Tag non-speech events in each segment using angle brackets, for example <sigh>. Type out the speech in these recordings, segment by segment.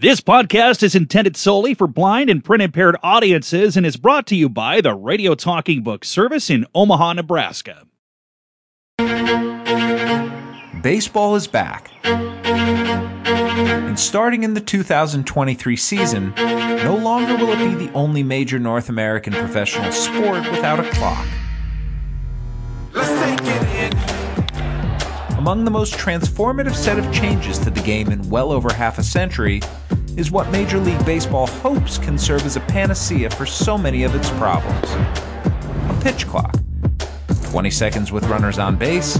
This podcast is intended solely for blind and print impaired audiences and is brought to you by the Radio Talking Book Service in Omaha, Nebraska. Baseball is back. And starting in the 2023 season, no longer will it be the only major North American professional sport without a clock. Among the most transformative set of changes to the game in well over half a century is what Major League Baseball hopes can serve as a panacea for so many of its problems. A pitch clock. 20 seconds with runners on base,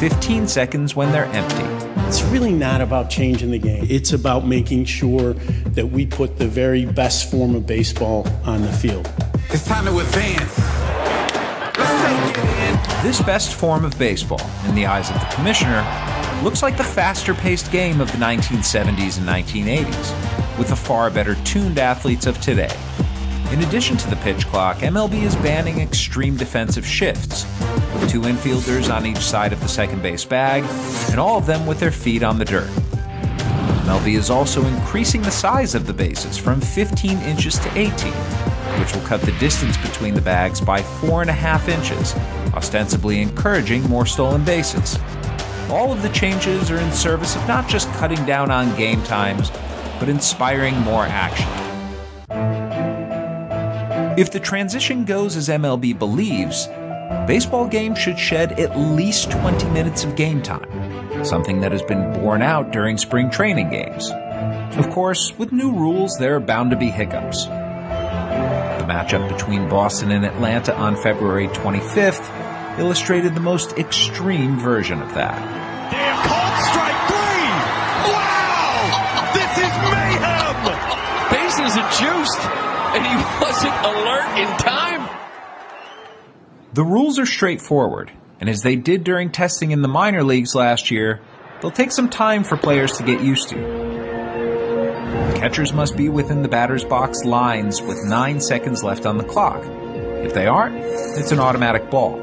15 seconds when they're empty. It's really not about changing the game. It's about making sure that we put the very best form of baseball on the field. It's time to advance. This best form of baseball, in the eyes of the commissioner, looks like the faster paced game of the 1970s and 1980s, with the far better tuned athletes of today. In addition to the pitch clock, MLB is banning extreme defensive shifts, with two infielders on each side of the second base bag, and all of them with their feet on the dirt. MLB is also increasing the size of the bases from 15 inches to 18, which will cut the distance between the bags by 4.5 inches, ostensibly encouraging more stolen bases. All of the changes are in service of not just cutting down on game times, but inspiring more action. If the transition goes as MLB believes, baseball games should shed at least 20 minutes of game time, something that has been borne out during spring training games. Of course, with new rules, there are bound to be hiccups. The matchup between Boston and Atlanta on February 25th illustrated the most extreme version of that. Damn, called strike three! Wow! This is mayhem! Bases are juiced, and he <laughs> wasn't alert in time. The rules are straightforward, and as they did during testing in the minor leagues last year, they'll take some time for players to get used to. Catchers must be within the batter's box lines with 9 seconds left on the clock. If they aren't, it's an automatic ball.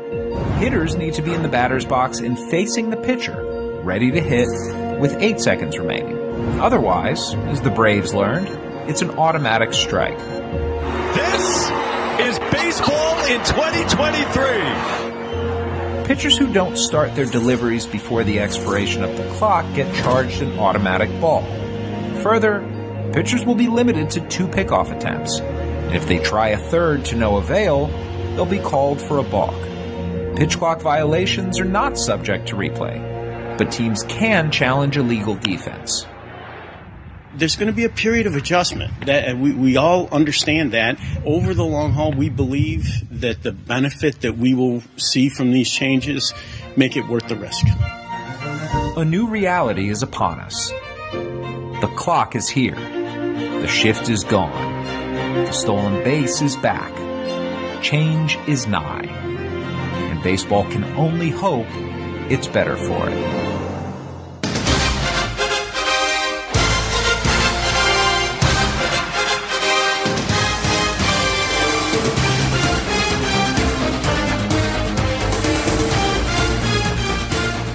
Hitters need to be in the batter's box and facing the pitcher, ready to hit, with 8 seconds remaining. Otherwise, as the Braves learned, it's an automatic strike. This is baseball in 2023. Pitchers who don't start their deliveries before the expiration of the clock get charged an automatic ball. Further, pitchers will be limited to two pickoff attempts, and if they try a third to no avail, they'll be called for a balk. Pitch clock violations are not subject to replay, but teams can challenge illegal defense. There's going to be a period of adjustment. That we, we all understand that. Over the long haul, we believe that the benefit that we will see from these changes make it worth the risk. A new reality is upon us. The clock is here. The shift is gone. The stolen base is back. Change is nigh. And baseball can only hope it's better for it.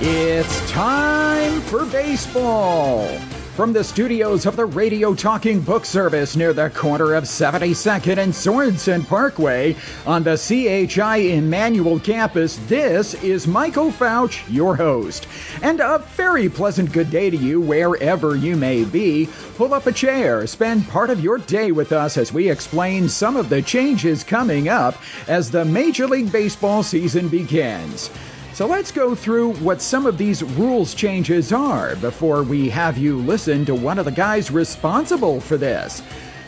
It's time for baseball. From the studios of the Radio Talking Book Service near the corner of 72nd and Sorensen Parkway on the CHI Immanuel campus, this is Michael Foutch, your host. And a very pleasant good day to you wherever you may be. Pull up a chair, spend part of your day with us as we explain some of the changes coming up as the Major League Baseball season begins. So let's go through what some of these rules changes are before we have you listen to one of the guys responsible for this.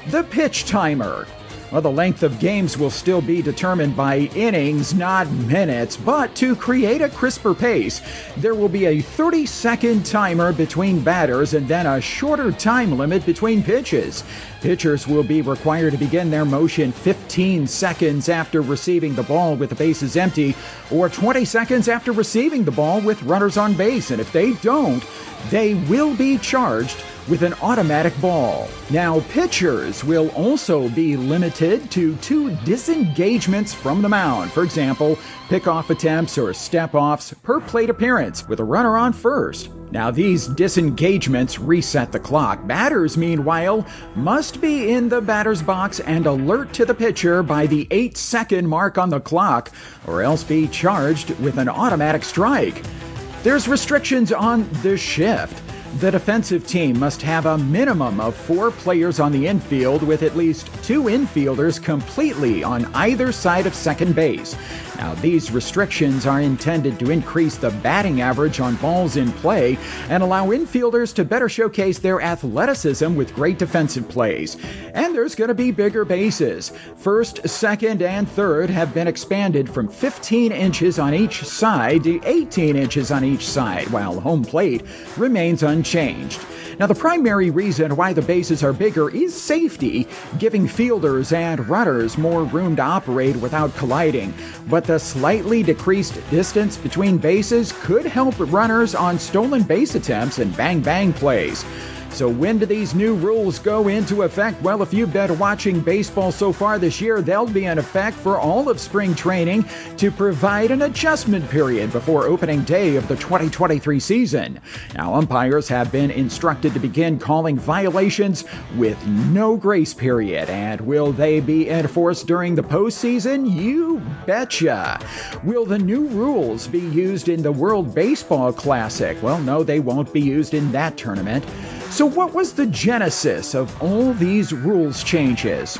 The pitch timer. Well, the length of games will still be determined by innings, not minutes, but to create a crisper pace, there will be a 30 second timer between batters and then a shorter time limit between pitches. Pitchers will be required to begin their motion 15 seconds after receiving the ball with the bases empty or 20 seconds after receiving the ball with runners on base. And if they don't, they will be charged with an automatic ball. Now, pitchers will also be limited to two disengagements from the mound. For example, pickoff attempts or step offs per plate appearance with a runner on first. Now, these disengagements reset the clock. Batters, meanwhile, must be in the batter's box and alert to the pitcher by the eight second mark on the clock, or else be charged with an automatic strike. There's restrictions on the shift. The defensive team must have a minimum of four players on the infield with at least two infielders completely on either side of second base. Now, these restrictions are intended to increase the batting average on balls in play and allow infielders to better showcase their athleticism with great defensive plays. And there's going to be bigger bases. First, second, and third have been expanded from 15 inches on each side to 18 inches on each side, while home plate remains unchanged. Now, the primary reason why the bases are bigger is safety, giving fielders and runners more room to operate without colliding. But the slightly decreased distance between bases could help runners on stolen base attempts and bang bang plays. So, when do these new rules go into effect? Well, if you've been watching baseball so far this year, they'll be in effect for all of spring training to provide an adjustment period before opening day of the 2023 season. Now, umpires have been instructed to begin calling violations with no grace period. And will they be enforced during the postseason? You betcha. Will the new rules be used in the World Baseball Classic? Well, no, they won't be used in that tournament. So, what was the genesis of all these rules changes?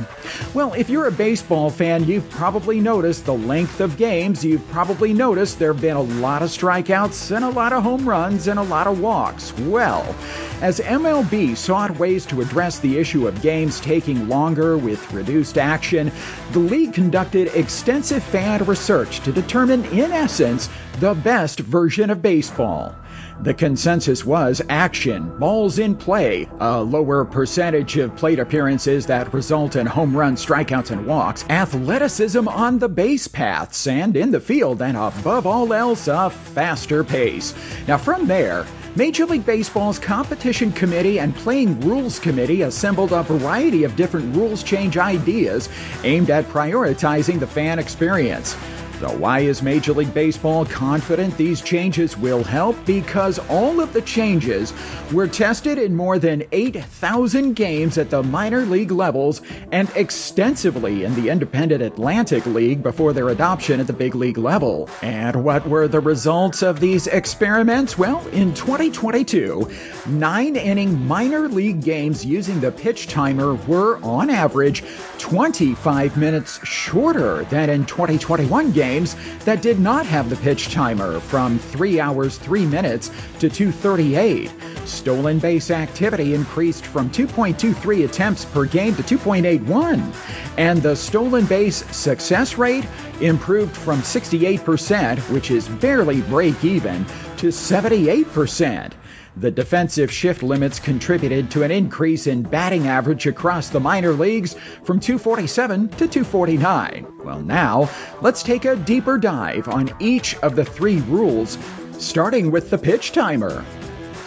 Well, if you're a baseball fan, you've probably noticed the length of games. You've probably noticed there have been a lot of strikeouts and a lot of home runs and a lot of walks. Well, as MLB sought ways to address the issue of games taking longer with reduced action, the league conducted extensive fan research to determine, in essence, the best version of baseball. The consensus was action, balls in play, a lower percentage of plate appearances that result in home runs, strikeouts, and walks, athleticism on the base paths and in the field, and above all else, a faster pace. Now, from there, Major League Baseball's Competition Committee and Playing Rules Committee assembled a variety of different rules change ideas aimed at prioritizing the fan experience. So, why is Major League Baseball confident these changes will help? Because all of the changes were tested in more than 8,000 games at the minor league levels and extensively in the Independent Atlantic League before their adoption at the big league level. And what were the results of these experiments? Well, in 2022, nine inning minor league games using the pitch timer were, on average, 25 minutes shorter than in 2021 games games that did not have the pitch timer from 3 hours 3 minutes to 238. Stolen base activity increased from 2.23 attempts per game to 2.81, and the stolen base success rate improved from 68%, which is barely break even, to 78%. The defensive shift limits contributed to an increase in batting average across the minor leagues from 247 to 249. Well, now, let's take a deeper dive on each of the three rules, starting with the pitch timer.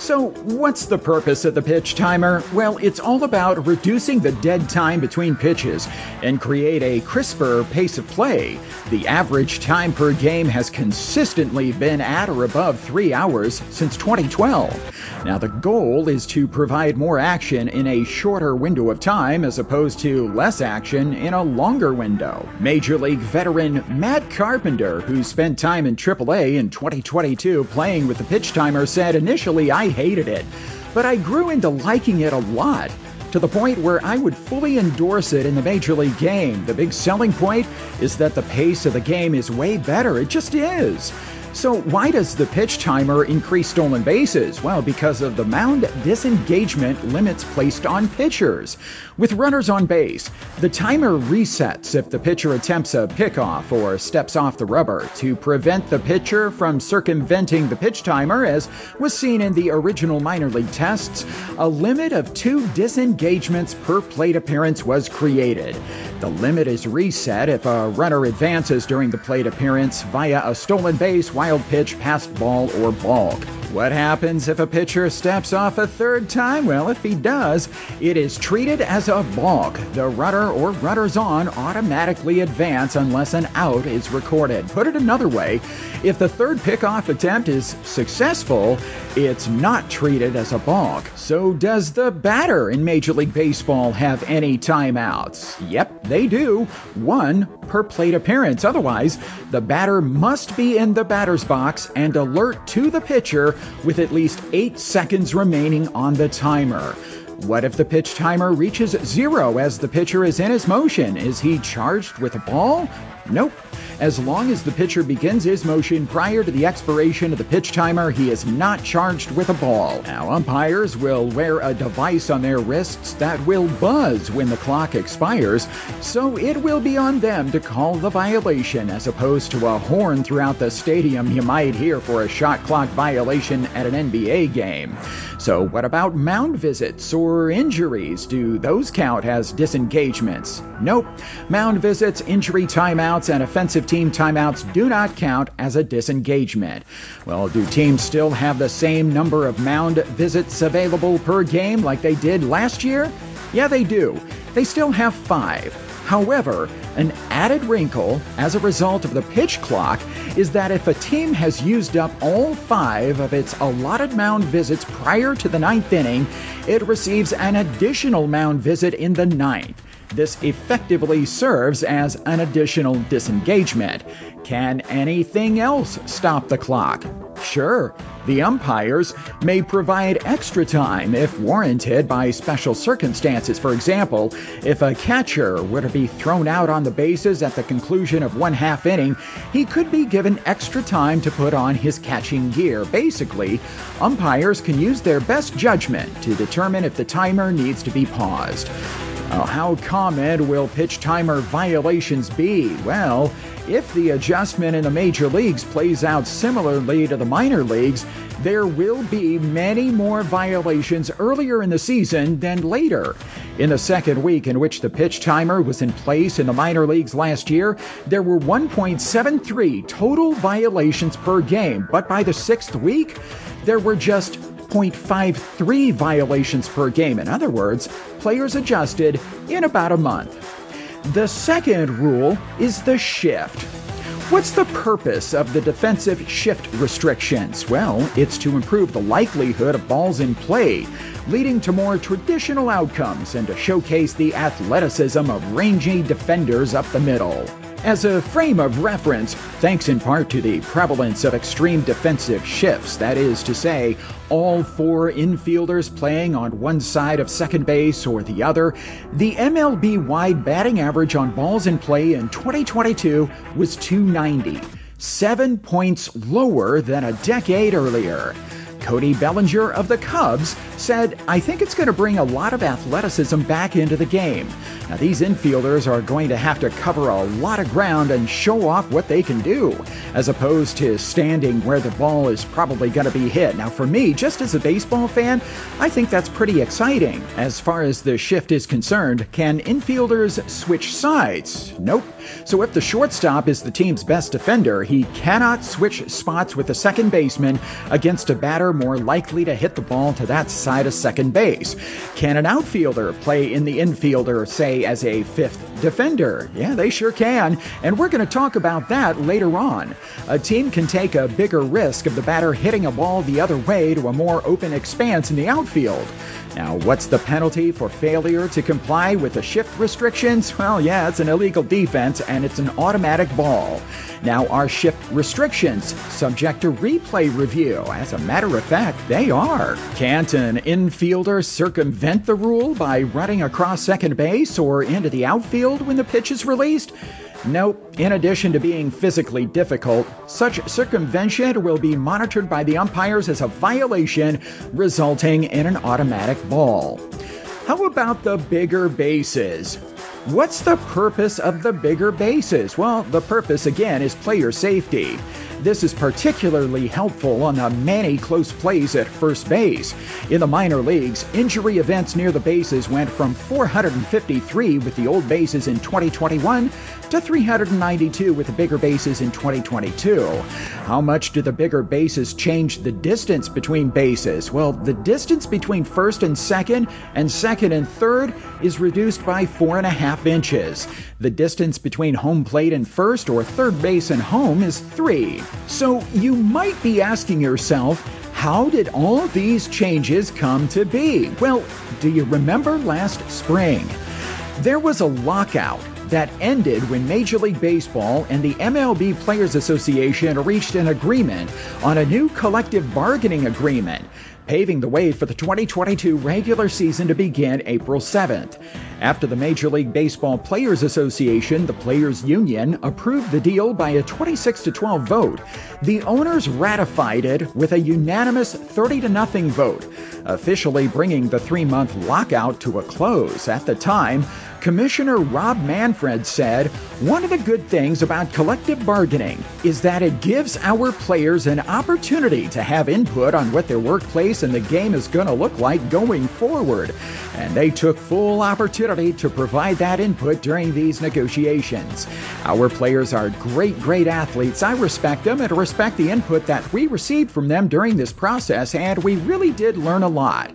So, what's the purpose of the pitch timer? Well, it's all about reducing the dead time between pitches and create a crisper pace of play. The average time per game has consistently been at or above three hours since 2012. Now, the goal is to provide more action in a shorter window of time as opposed to less action in a longer window. Major League veteran Matt Carpenter, who spent time in AAA in 2022 playing with the pitch timer, said initially I hated it, but I grew into liking it a lot to the point where I would fully endorse it in the Major League game. The big selling point is that the pace of the game is way better. It just is. So, why does the pitch timer increase stolen bases? Well, because of the mound disengagement limits placed on pitchers. With runners on base, the timer resets if the pitcher attempts a pickoff or steps off the rubber to prevent the pitcher from circumventing the pitch timer, as was seen in the original minor league tests. A limit of two disengagements per plate appearance was created. The limit is reset if a runner advances during the plate appearance via a stolen base wild pitch, passed ball, or balk. What happens if a pitcher steps off a third time? Well, if he does, it is treated as a balk. The rudder or rudders on automatically advance unless an out is recorded. Put it another way, if the third pickoff attempt is successful, it's not treated as a balk. So, does the batter in Major League Baseball have any timeouts? Yep, they do. One per plate appearance. Otherwise, the batter must be in the batter's box and alert to the pitcher with at least eight seconds remaining on the timer. What if the pitch timer reaches zero as the pitcher is in his motion? Is he charged with a ball? Nope. As long as the pitcher begins his motion prior to the expiration of the pitch timer, he is not charged with a ball. Now, umpires will wear a device on their wrists that will buzz when the clock expires, so it will be on them to call the violation as opposed to a horn throughout the stadium you might hear for a shot clock violation at an NBA game. So, what about mound visits or injuries? Do those count as disengagements? Nope. Mound visits, injury timeouts, and offensive team timeouts do not count as a disengagement. Well, do teams still have the same number of mound visits available per game like they did last year? Yeah, they do. They still have five. However, an added wrinkle as a result of the pitch clock is that if a team has used up all five of its allotted mound visits prior to the ninth inning, it receives an additional mound visit in the ninth. This effectively serves as an additional disengagement. Can anything else stop the clock? Sure, the umpires may provide extra time if warranted by special circumstances. For example, if a catcher were to be thrown out on the bases at the conclusion of one half inning, he could be given extra time to put on his catching gear. Basically, umpires can use their best judgment to determine if the timer needs to be paused. Uh, how common will pitch timer violations be? Well, if the adjustment in the major leagues plays out similarly to the minor leagues, there will be many more violations earlier in the season than later. In the second week in which the pitch timer was in place in the minor leagues last year, there were 1.73 total violations per game, but by the sixth week, there were just 0.53 violations per game. In other words, players adjusted in about a month. The second rule is the shift. What's the purpose of the defensive shift restrictions? Well, it's to improve the likelihood of balls in play, leading to more traditional outcomes and to showcase the athleticism of rangy defenders up the middle. As a frame of reference, thanks in part to the prevalence of extreme defensive shifts, that is to say, all four infielders playing on one side of second base or the other, the MLB wide batting average on balls in play in 2022 was 290, seven points lower than a decade earlier. Cody Bellinger of the Cubs said, I think it's going to bring a lot of athleticism back into the game. Now, these infielders are going to have to cover a lot of ground and show off what they can do, as opposed to standing where the ball is probably going to be hit. Now, for me, just as a baseball fan, I think that's pretty exciting. As far as the shift is concerned, can infielders switch sides? Nope. So if the shortstop is the team's best defender, he cannot switch spots with the second baseman against a batter more likely to hit the ball to that side of second base. Can an outfielder play in the infielder, say, as a fifth defender? Yeah, they sure can. And we're going to talk about that later on. A team can take a bigger risk of the batter hitting a ball the other way to a more open expanse in the outfield. Now, what's the penalty for failure to comply with the shift restrictions? <laughs> Well, yeah, it's an illegal defense and it's an automatic ball. Now, are shift restrictions subject to replay review? As a matter of fact, they are. Can't an infielder circumvent the rule by running across second base or into the outfield when the pitch is released? Nope. In addition to being physically difficult, such circumvention will be monitored by the umpires as a violation, resulting in an automatic ball. How about the bigger bases? What's the purpose of the bigger bases? Well, the purpose again is player safety. this is particularly helpful on the many close plays at first base. In the minor leagues, injury events near the bases went from 453 with the old bases in 2021 to 392 with the bigger bases in 2022. How much do the bigger bases change the distance between bases? Well, the distance between first and second and second and third is reduced by four and a half inches. The distance between home plate and first or third base and home is three. So you might be asking yourself, how did all these changes come to be? Well, do you remember last spring? There was a lockout that ended when Major League Baseball and the MLB Players Association reached an agreement on a new collective bargaining agreement, paving the way for the 2022 regular season to begin April 7th. After the Major League Baseball Players Association, the Players Union, approved the deal by a 26 to 12 vote, the owners ratified it with a unanimous 30 to nothing vote, officially bringing the three month lockout to a close. At the time, Commissioner Rob Manfred said, One of the good things about collective bargaining is that it gives our players an opportunity to have input on what their workplace and the game is going to look like going forward. And they took full opportunity to provide that input during these negotiations. Our players are great, great athletes. I respect them and respect the input that we received from them during this process, and we really did learn a lot.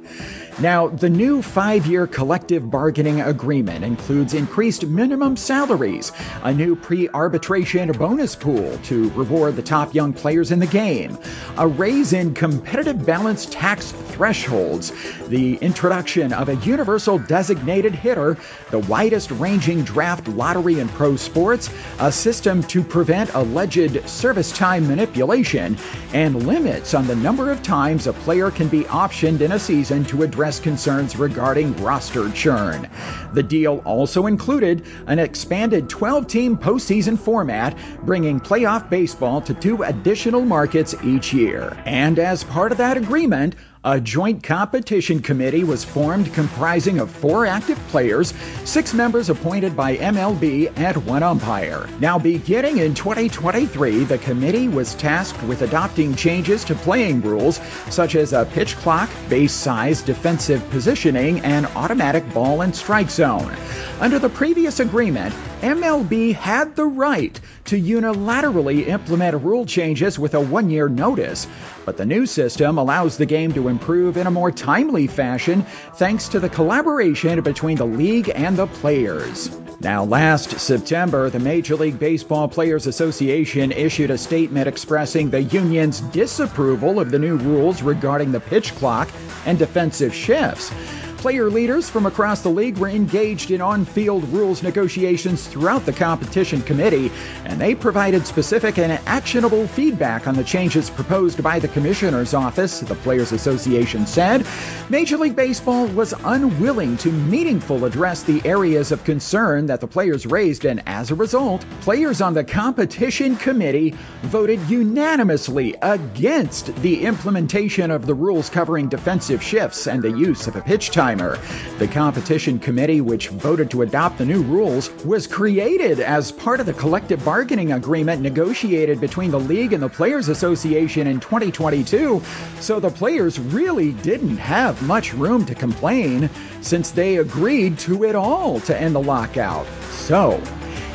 Now, the new five year collective bargaining agreement includes increased minimum salaries, a new pre arbitration bonus pool to reward the top young players in the game, a raise in competitive balance tax thresholds, the introduction of a universal designated hitter, the widest ranging draft lottery in pro sports, a system to prevent alleged service time manipulation, and limits on the number of times a player can be optioned in a season to address concerns regarding roster churn. The deal also included an expanded 12 team postseason format, bringing playoff baseball to two additional markets each year. And as part of that agreement, a joint competition committee was formed comprising of four active players, six members appointed by MLB, and one umpire. Now, beginning in 2023, the committee was tasked with adopting changes to playing rules such as a pitch clock, base size, defensive positioning, and automatic ball and strike zone. Under the previous agreement, MLB had the right to unilaterally implement rule changes with a one year notice, but the new system allows the game to improve in a more timely fashion thanks to the collaboration between the league and the players. Now, last September, the Major League Baseball Players Association issued a statement expressing the union's disapproval of the new rules regarding the pitch clock and defensive shifts. Player leaders from across the league were engaged in on field rules negotiations throughout the competition committee, and they provided specific and actionable feedback on the changes proposed by the Commissioner's Office, the Players Association said. Major League Baseball was unwilling to meaningfully address the areas of concern that the players raised, and as a result, players on the competition committee voted unanimously against the implementation of the rules covering defensive shifts and the use of a pitch time timer. The competition committee, which voted to adopt the new rules, was created as part of the collective bargaining agreement negotiated between the league and the Players Association in 2022. So the players really didn't have much room to complain since they agreed to it all to end the lockout. So,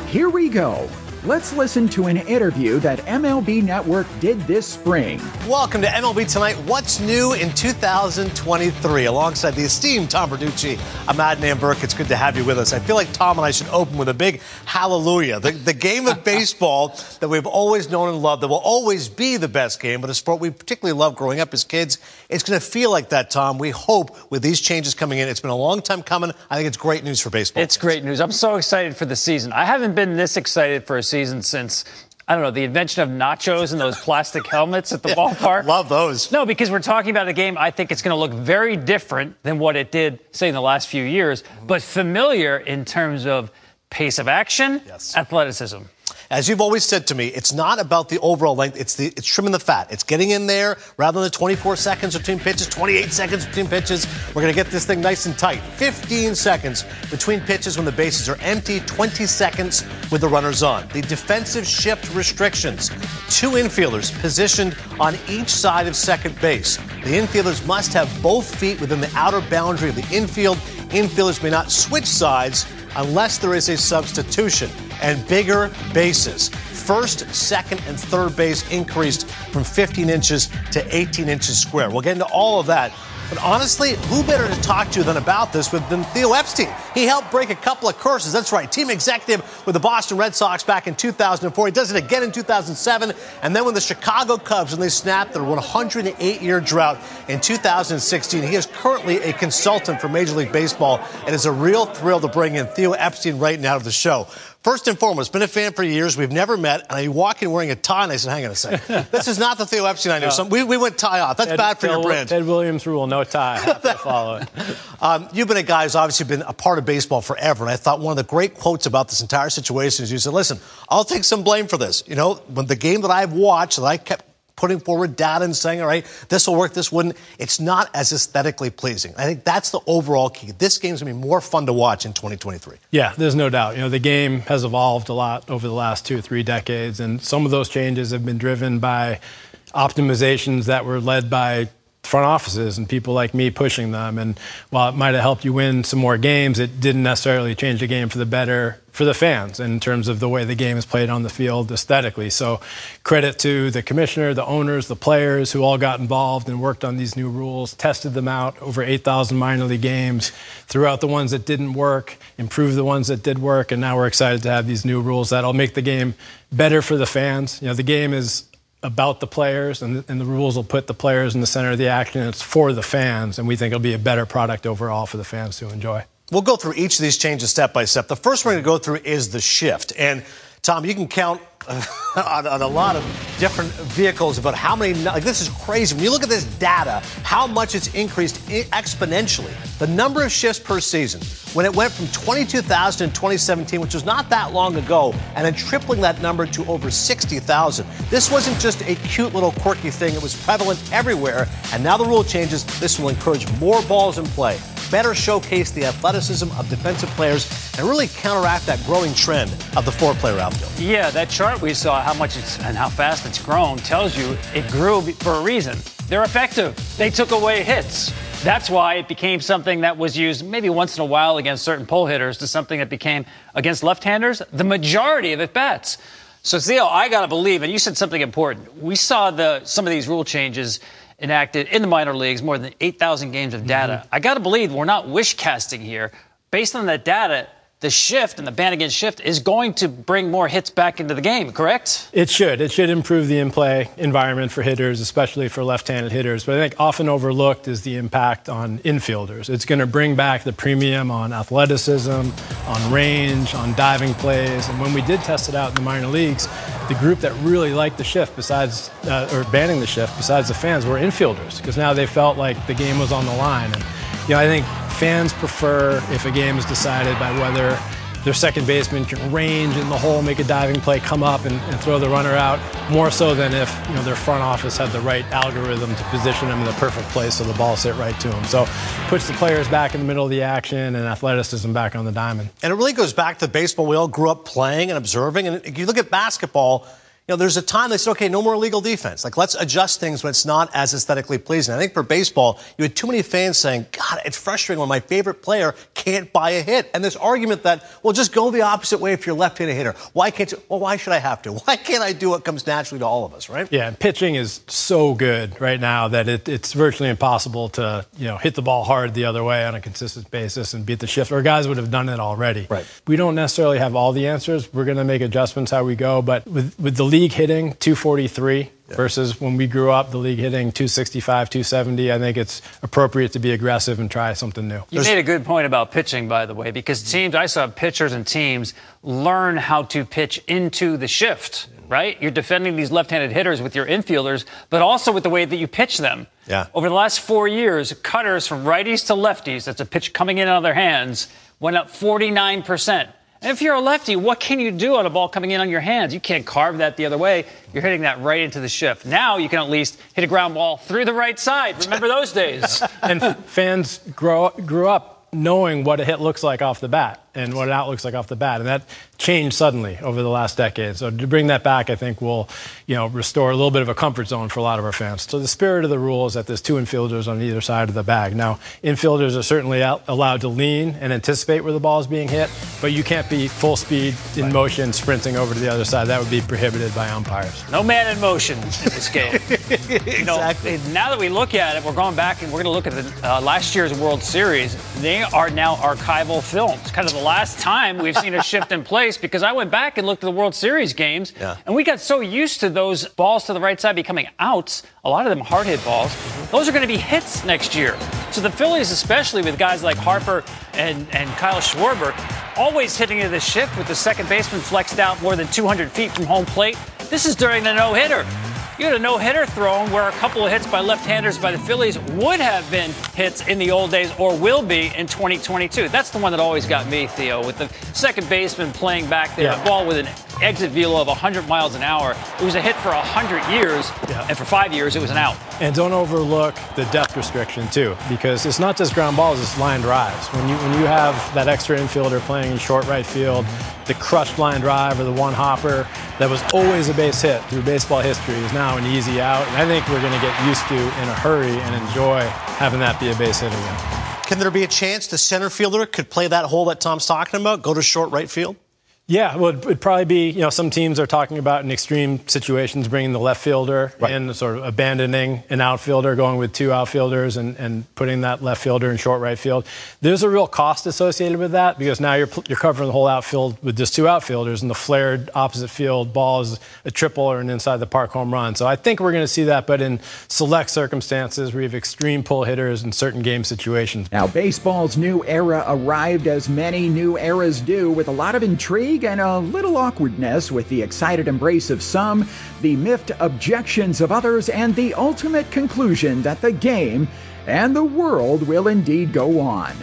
here we go. Let's listen to an interview that MLB Network did this spring. Welcome to MLB Tonight. What's new in 2023? Alongside the esteemed Tom Verducci, I'm Adnan Virk. It's good to have you with us. I feel like Tom and I should open with a big hallelujah. The, the game of baseball that we've always known and loved, that will always be the best game, but a sport we particularly loved growing up as kids. It's going to feel like that, Tom. We hope with these changes coming in. It's been a long time coming. I think it's great news for baseball. It's great news. I'm so excited for the season. I haven't been this excited for a season since I don't know, the invention of nachos and those plastic helmets at the yeah, ballpark. Love those. No, because we're talking about a game I think it's going to look very different than what it did, say, in the last few years, but familiar in terms of pace of action, yes. athleticism. As you've always said to me, it's not about the overall length. It's the it's trimming the fat. It's getting in there rather than the 24 seconds between pitches, 28 seconds between pitches. We're going to get this thing nice and tight. 15 seconds between pitches when the bases are empty, 20 seconds with the runners on. The defensive shift restrictions. Two infielders positioned on each side of second base. The infielders must have both feet within the outer boundary of the infield. Infielders may not switch sides unless there is a substitution. And bigger bases. First, second, and third base increased from 15 inches to 18 inches square. We'll get into all of that. But honestly, who better to talk to than about this than Theo Epstein? He helped break a couple of curses. That's right, team executive with the Boston Red Sox back in 2004. He does it again in 2007, and then when the Chicago Cubs when they snapped their 108-year drought in 2016, he is currently a consultant for Major League Baseball. and It is a real thrill to bring in Theo Epstein right now to the show. First and foremost, been a fan for years. We've never met, and I walk in wearing a tie, and I said, "Hang on a second, <laughs> this is not the Theo Epstein I knew." No. So we, we went tie off. That's Ted- bad for your Ted- brand. Ted Williams rule, no tie. Have to follow it. <laughs> Um, you've been a guy who's obviously been a part of baseball forever, and I thought one of the great quotes about this entire situation is you said, "Listen, I'll take some blame for this. You know, when the game that I've watched, that I kept." Putting forward data and saying, all right, this will work, this wouldn't. It's not as aesthetically pleasing. I think that's the overall key. This game's gonna be more fun to watch in 2023. Yeah, there's no doubt. You know, the game has evolved a lot over the last two or three decades, and some of those changes have been driven by optimizations that were led by front offices and people like me pushing them. And while it might have helped you win some more games, it didn't necessarily change the game for the better for the fans in terms of the way the game is played on the field aesthetically. So credit to the commissioner, the owners, the players who all got involved and worked on these new rules, tested them out over 8,000 minor league games, threw out the ones that didn't work, improved the ones that did work, and now we're excited to have these new rules that'll make the game better for the fans. You know, the game is about the players, and, and the rules will put the players in the center of the action. It's for the fans, and we think it'll be a better product overall for the fans to enjoy. We'll go through each of these changes step by step. The first we're going to go through is the shift. And Tom, you can count <laughs> on, on a lot of different vehicles about how many. Like this is crazy. When you look at this data, how much it's increased exponentially. The number of shifts per season, when it went from 22,000 in 2017, which was not that long ago, and then tripling that number to over 60,000. This wasn't just a cute little quirky thing. It was prevalent everywhere. And now the rule changes. This will encourage more balls in play, better showcase the athleticism of defensive players, and really counteract that growing trend of the four-player outfield. Yeah, that chart we saw, how much it's and how fast it's grown, tells you it grew for a reason. They're effective. They took away hits. That's why it became something that was used maybe once in a while against certain pull hitters to something that became against left-handers the majority of at bats. So Theo, I gotta believe, and you said something important. We saw the some of these rule changes enacted in the minor leagues, more than 8,000 games of data. Mm-hmm. I gotta believe we're not wish casting here. Based on that data, the shift and the ban against shift is going to bring more hits back into the game, correct? It should. It should improve the in play environment for hitters, especially for left handed hitters. But I think often overlooked is the impact on infielders. It's going to bring back the premium on athleticism, on range, on diving plays. And when we did test it out in the minor leagues, the group that really liked the shift, besides, uh, or banning the shift, besides the fans, were infielders because now they felt like the game was on the line. And, you know, I think fans prefer if a game is decided by whether their second baseman can range in the hole, make a diving play, come up and, and throw the runner out, more so than if you know their front office had the right algorithm to position them in the perfect place so the ball hit right to them. So puts the players back in the middle of the action and athleticism back on the diamond. And it really goes back to baseball we all grew up playing and observing. And if you look at basketball, you know, there's a time they said, okay, no more illegal defense. Like, let's adjust things when it's not as aesthetically pleasing. I think for baseball, you had too many fans saying, God, it's frustrating when my favorite player can't buy a hit. And this argument that, well, just go the opposite way if you're a left-handed hitter. Why can't you? Well, why should I have to? <laughs> Why can't I do what comes naturally to all of us, right? Yeah, and pitching is so good right now that it, it's virtually impossible to you know hit the ball hard the other way on a consistent basis and beat the shift. Or guys would have done it already. Right. We don't necessarily have all the answers. We're going to make adjustments how we go. But with with the league hitting 243 versus when we grew up, the league hitting 265, 270, I think it's appropriate to be aggressive and try something new. You made a good point about pitching, by the way, because mm-hmm. teams, I saw pitchers and teams learn how to pitch into the shift, mm-hmm. right? You're defending these left handed hitters with your infielders, but also with the way that you pitch them. Yeah. Over the last four years, cutters from righties to lefties, that's a pitch coming in on their hands, went up 49%. And if you're a lefty, what can you do on a ball coming in on your hands? You can't carve that the other way. You're hitting that right into the shift. Now you can at least hit a ground ball through the right side. Remember those days? <laughs> and fans grow, grew up knowing what a hit looks like off the bat and what an out looks like off the bat. And that changed suddenly over the last decade. So to bring that back, I think will, you know, restore a little bit of a comfort zone for a lot of our fans. So the spirit of the rule is that there's two infielders on either side of the bag. Now, infielders are certainly out, allowed to lean and anticipate where the ball is being hit, but you can't be full speed in right. motion sprinting over to the other side. That would be prohibited by umpires. No man in motion in this game. exactly. <laughs> You know, now that we look at it, we're going back and we're going to look at the uh, last year's World Series. They are now archival films. Kind of the last time we've seen a shift in place because I went back and looked at the World Series games, yeah. and we got so used to those balls to the right side becoming outs, a lot of them hard hit balls. Those are going to be hits next year. So the Phillies, especially with guys like Harper and, and Kyle Schwarber, always hitting into the shift with the second baseman flexed out more than 200 feet from home plate. This is during the no hitter. You had a no hitter thrown where a couple of hits by left handers by the Phillies would have been hits in the old days or will be in 2022. That's the one that always got me, Theo, with the second baseman playing back there, yeah. a ball with an exit velo of 100 miles an hour. It was a hit for 100 years, yeah. and for five years, it was an out. And don't overlook the depth restriction, too, because it's not just ground balls, it's line drives. When you, when you have that extra infielder playing in short right field, the crushed line drive or the one hopper that was always a base hit through baseball history is now an easy out. And I think we're going to get used to in a hurry and enjoy having that be a base hit again. Can there be a chance the center fielder could play that hole that Tom's talking about, go to short right field? Yeah, well, it'd probably be, you know, some teams are talking about in extreme situations bringing the left fielder right. in, sort of abandoning an outfielder, going with two outfielders and, and putting that left fielder in short right field. There's a real cost associated with that because now you're, you're covering the whole outfield with just two outfielders, and the flared opposite field ball is a triple or an inside the park home run. So I think we're going to see that, but in select circumstances where you have extreme pull hitters in certain game situations. Now, baseball's new era arrived as many new eras do with a lot of intrigue intrigue and a little awkwardness with the excited embrace of some, the miffed objections of others, and the ultimate conclusion that the game and the world will indeed go on.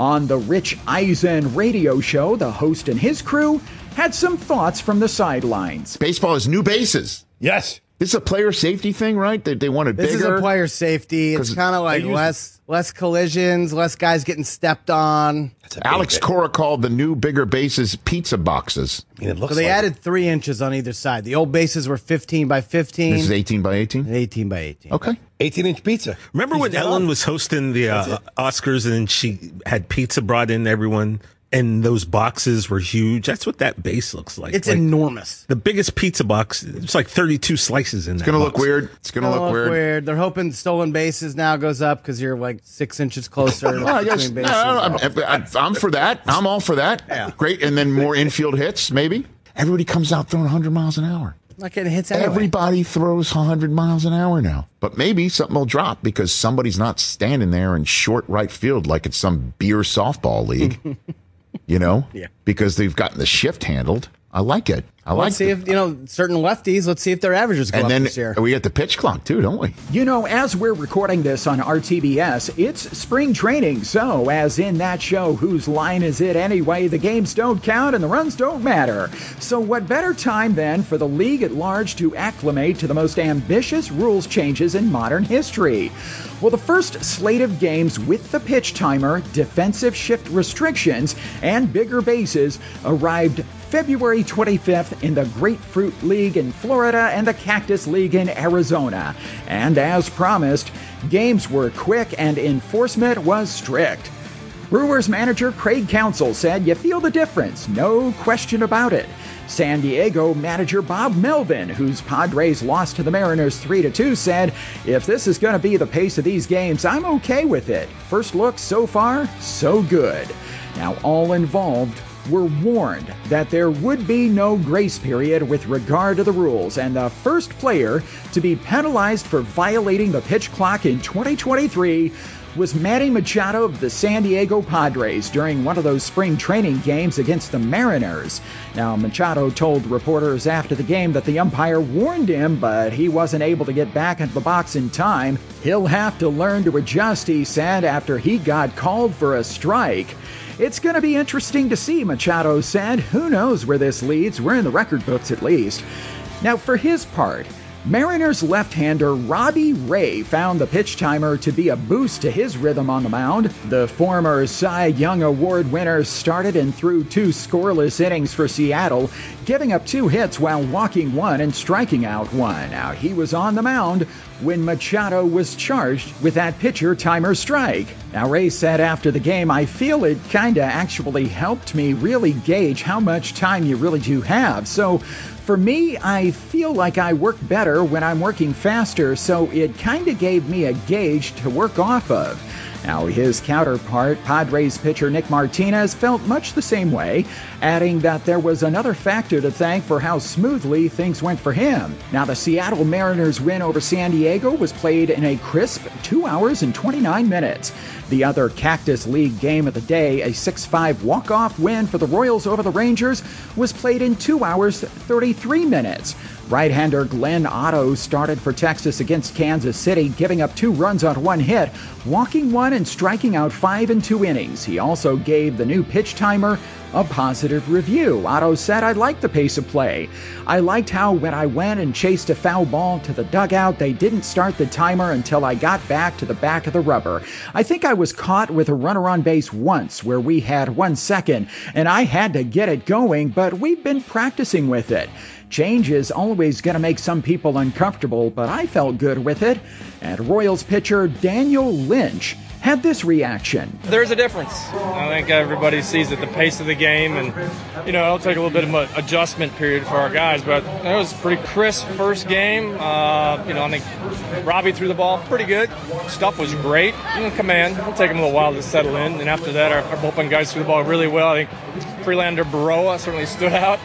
On the Rich Eisen radio show, the host and his crew had some thoughts from the sidelines. Baseball has new bases. Yes. This is a player safety thing, right? They, they want it this bigger. This is a player safety. It's kind of like less less collisions, less guys getting stepped on. Alex Cora called the new bigger bases pizza boxes. I mean, it looks. so they like added it. three inches on either side. The old bases were 15 by 15. This is 18 by 18? 18 by 18. Okay. 18 inch pizza. Remember when Ellen was hosting the uh, Oscars and she had pizza brought in everyone and those boxes were huge. That's what that base looks like. It's like enormous. The biggest pizza box. It's like 32 slices in it's that. It's gonna box. look weird. It's gonna, gonna look, look weird. weird. They're hoping stolen bases now goes up because you're like six inches closer. <laughs> well, yes, no, I'm, I'm, for that. I'm all for that. Yeah. Great. And then more infield hits, maybe. Everybody comes out throwing 100 miles an hour. Not getting hits anyway. Everybody throws 100 miles an hour now. But maybe something will drop because somebody's not standing there in short right field like it's some beer softball league. <laughs> you know? Yeah. Because they've gotten the shift handled. I like it. I like. let's like see if you know certain lefties. Let's see if their averages go and up then this year. We get the pitch clock too, don't we? You know, as we're recording this on RTBS, it's spring training. So, as in that show, whose line is it anyway? The games don't count and the runs don't matter. So, what better time then for the league at large to acclimate to the most ambitious rules changes in modern history? Well, the first slate of games with the pitch timer, defensive shift restrictions, and bigger bases arrived February 25th in the Grapefruit League in Florida and the Cactus League in Arizona. And as promised, games were quick and enforcement was strict. Brewers manager Craig Counsell said, You feel the difference, no question about it. San Diego manager Bob Melvin, whose Padres lost to the Mariners 3 2, said, If this is going to be the pace of these games, I'm okay with it. First look so far, so good. Now, all involved were warned that there would be no grace period with regard to the rules, and the first player to be penalized for violating the pitch clock in 2023 was Manny Machado of the San Diego Padres during one of those spring training games against the Mariners. Now, Machado told reporters after the game that the umpire warned him, but he wasn't able to get back into the box in time. He'll have to learn to adjust, he said, after he got called for a strike. It's going to be interesting to see, Machado said. Who knows where this leads? We're in the record books at least. Now, for his part, Mariners left hander Robbie Ray found the pitch timer to be a boost to his rhythm on the mound. The former Cy Young Award winner started and threw two scoreless innings for Seattle, giving up two hits while walking one and striking out one. Now, he was on the mound when Machado was charged with that pitcher timer strike. Now, Ray said after the game, I feel it kinda actually helped me really gauge how much time you really do have. So, for me, I feel like I work better when I'm working faster, so it kind of gave me a gauge to work off of. Now, his counterpart, Padres pitcher Nick Martinez, felt much the same way, adding that there was another factor to thank for how smoothly things went for him. Now, the Seattle Mariners win over San Diego was played in a crisp 2 hours and 29 minutes. The other Cactus League game of the day, a 6 5 walk off win for the Royals over the Rangers, was played in 2 hours 33 minutes. Right hander Glenn Otto started for Texas against Kansas City, giving up two runs on one hit, walking one and striking out five in two innings. He also gave the new pitch timer a positive review. Otto said, I liked the pace of play. I liked how when I went and chased a foul ball to the dugout, they didn't start the timer until I got back to the back of the rubber. I think I was caught with a runner on base once where we had one second, and I had to get it going, but we've been practicing with it. Change is always going to make some people uncomfortable, but I felt good with it. And Royals pitcher Daniel Lynch had this reaction. There's a difference. I think everybody sees it, the pace of the game, and you know it'll take a little bit of an adjustment period for our guys. But it was pretty crisp first game. Uh, you know, I think Robbie threw the ball pretty good. Stuff was great. You know, command. It'll take him a little while to settle in, and after that, our, our bullpen guys threw the ball really well. I think Prelander Berroa certainly stood out.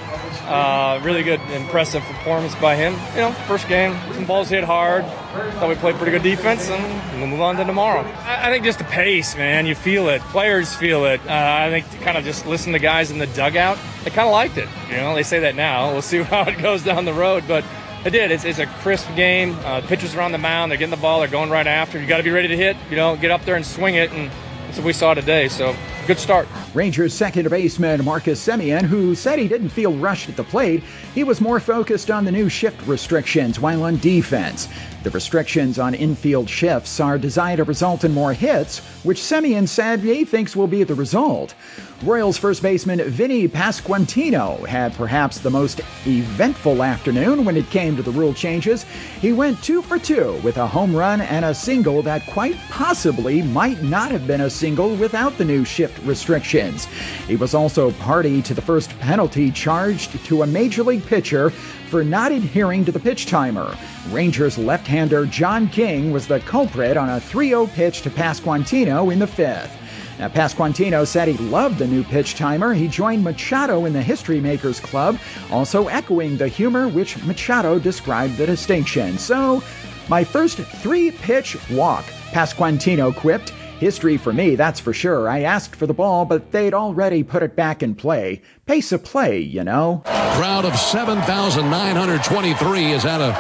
Uh, really good, impressive performance by him. You know, first game, some balls hit hard. Thought we played pretty good defense, and we'll move on to tomorrow. I, I think just the pace, man. You feel it. Players feel it. Uh, I think kind of just listen to guys in the dugout. They kind of liked it. You know, they say that now. We'll see <laughs> how it goes down the road, but. It did. It's, it's a crisp game. Uh, pitchers are on the mound. They're getting the ball. They're going right after. You got to be ready to hit. You know, get up there and swing it. And that's what we saw today. So good start. Rangers second baseman Marcus Semien, who said he didn't feel rushed at the plate, he was more focused on the new shift restrictions while on defense. The restrictions on infield shifts are designed to result in more hits, which Semien said he thinks will be the result. Royals first baseman Vinny Pasquantino had perhaps the most eventful afternoon when it came to the rule changes. He went two for two with a home run and a single that quite possibly might not have been a single without the new shift restrictions. He was also party to the first penalty charged to a major league pitcher for not adhering to the pitch timer. Rangers left hander John King was the culprit on a 3 0 pitch to Pasquantino in the fifth. Now, Pasquantino said he loved the new pitch timer. He joined Machado in the History Makers Club, also echoing the humor which Machado described the distinction. So, my first three pitch walk, Pasquantino quipped. History for me, that's for sure. I asked for the ball, but they'd already put it back in play. Pace of play, you know. Crowd of 7,923 has had a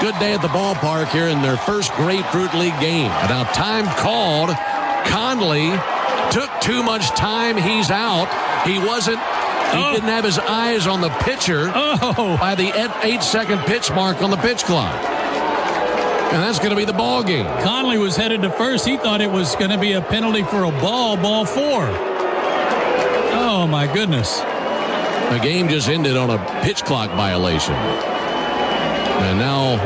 good day at the ballpark here in their first Grapefruit League game. And now time called. Conley took too much time. He's out. He wasn't. He oh. didn't have his eyes on the pitcher oh. by the eight second pitch mark on the pitch clock. And that's going to be the ball game. Conley was headed to first. He thought it was going to be a penalty for a ball, ball four. Oh, my goodness. The game just ended on a pitch clock violation. And now,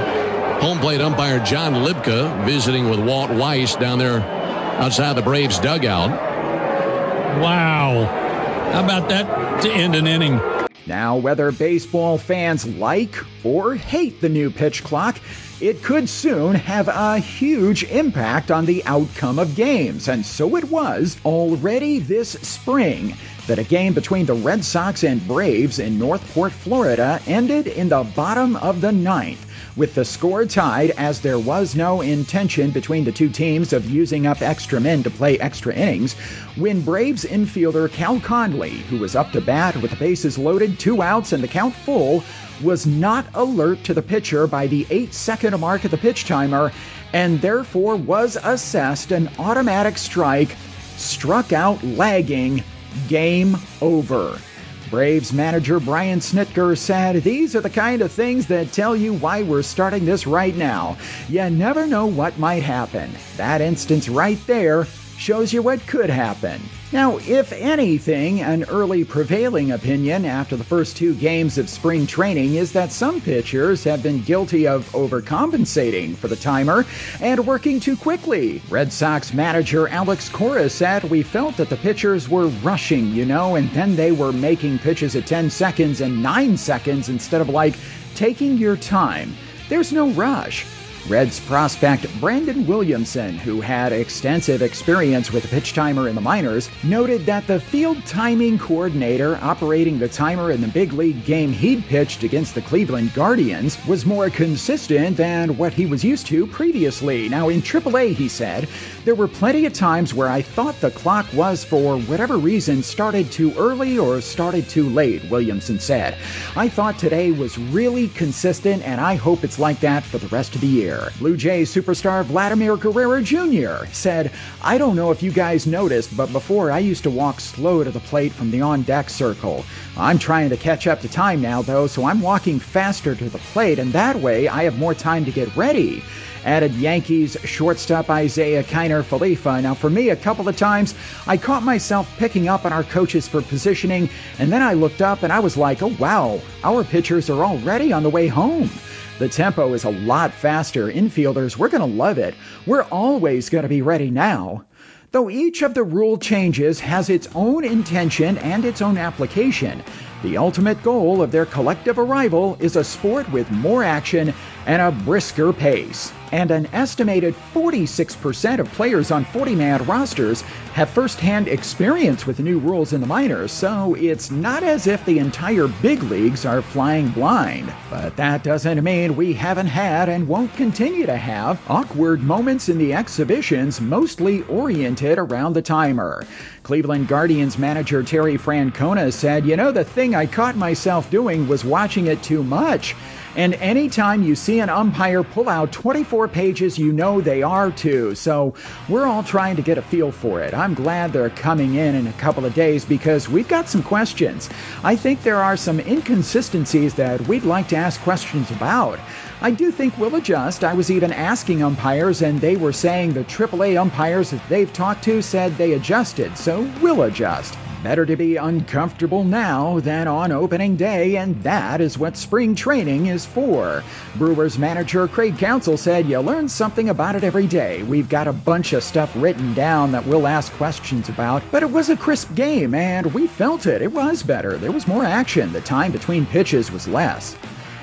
home plate umpire John Libka visiting with Walt Weiss down there outside the Braves dugout. Wow. How about that to end an inning? Now, whether baseball fans like or hate the new pitch clock, it could soon have a huge impact on the outcome of games. And so it was already this spring that a game between the Red Sox and Braves in North Port, Florida ended in the bottom of the ninth with the score tied as there was no intention between the two teams of using up extra men to play extra innings, when Braves infielder Cal Conley, who was up to bat with the bases loaded, two outs, and the count full, was not alert to the pitcher by the eight second mark of the pitch timer and therefore was assessed an automatic strike struck out lagging. Game over. Braves manager Brian Snitker said, These are the kind of things that tell you why we're starting this right now. You never know what might happen. That instance right there shows you what could happen. Now, if anything, an early prevailing opinion after the first two games of spring training is that some pitchers have been guilty of overcompensating for the timer and working too quickly. Red Sox manager Alex Cora said, We felt that the pitchers were rushing, you know, and then they were making pitches at 10 seconds and 9 seconds instead of like taking your time. There's no rush. Reds prospect Brandon Williamson, who had extensive experience with the pitch timer in the minors, noted that the field timing coordinator operating the timer in the big league game he'd pitched against the Cleveland Guardians was more consistent than what he was used to previously. Now, in AAA, he said, there were plenty of times where I thought the clock was, for whatever reason, started too early or started too late, Williamson said. I thought today was really consistent, and I hope it's like that for the rest of the year. Blue Jays superstar Vladimir Guerrero Jr. said, I don't know if you guys noticed, but before I used to walk slow to the plate from the on deck circle. I'm trying to catch up to time now, though, so I'm walking faster to the plate, and that way I have more time to get ready added Yankees shortstop Isiah Kiner Falefa. Now, for me, a couple of times, I caught myself picking up on our coaches for positioning, and then I looked up and I was like, oh wow, our pitchers are already on the way home. The tempo is a lot faster. Infielders, we're going to love it. We're always going to be ready now. Though each of the rule changes has its own intention and its own application, the ultimate goal of their collective arrival is a sport with more action and a brisker pace and an estimated 46% of players on 40 man rosters have first hand experience with the new rules in the minors, so it's not as if the entire big leagues are flying blind. But that doesn't mean we haven't had and won't continue to have awkward moments in the exhibitions mostly oriented around the timer. Cleveland Guardians manager Terry Francona said, You know, the thing I caught myself doing was watching it too much. And anytime you see an umpire pull out 24 pages, you know they are too. So we're all trying to get a feel for it. I'm glad they're coming in in a couple of days because we've got some questions. I think there are some inconsistencies that we'd like to ask questions about. I do think we'll adjust. I was even asking umpires, and they were saying the AAA umpires that they've talked to said they adjusted, so we'll adjust. Better to be uncomfortable now than on opening day, and that is what spring training is for. Brewers manager Craig Counsell said, You learn something about it every day. We've got a bunch of stuff written down that we'll ask questions about, but it was a crisp game, and we felt it. It was better. There was more action. The time between pitches was less.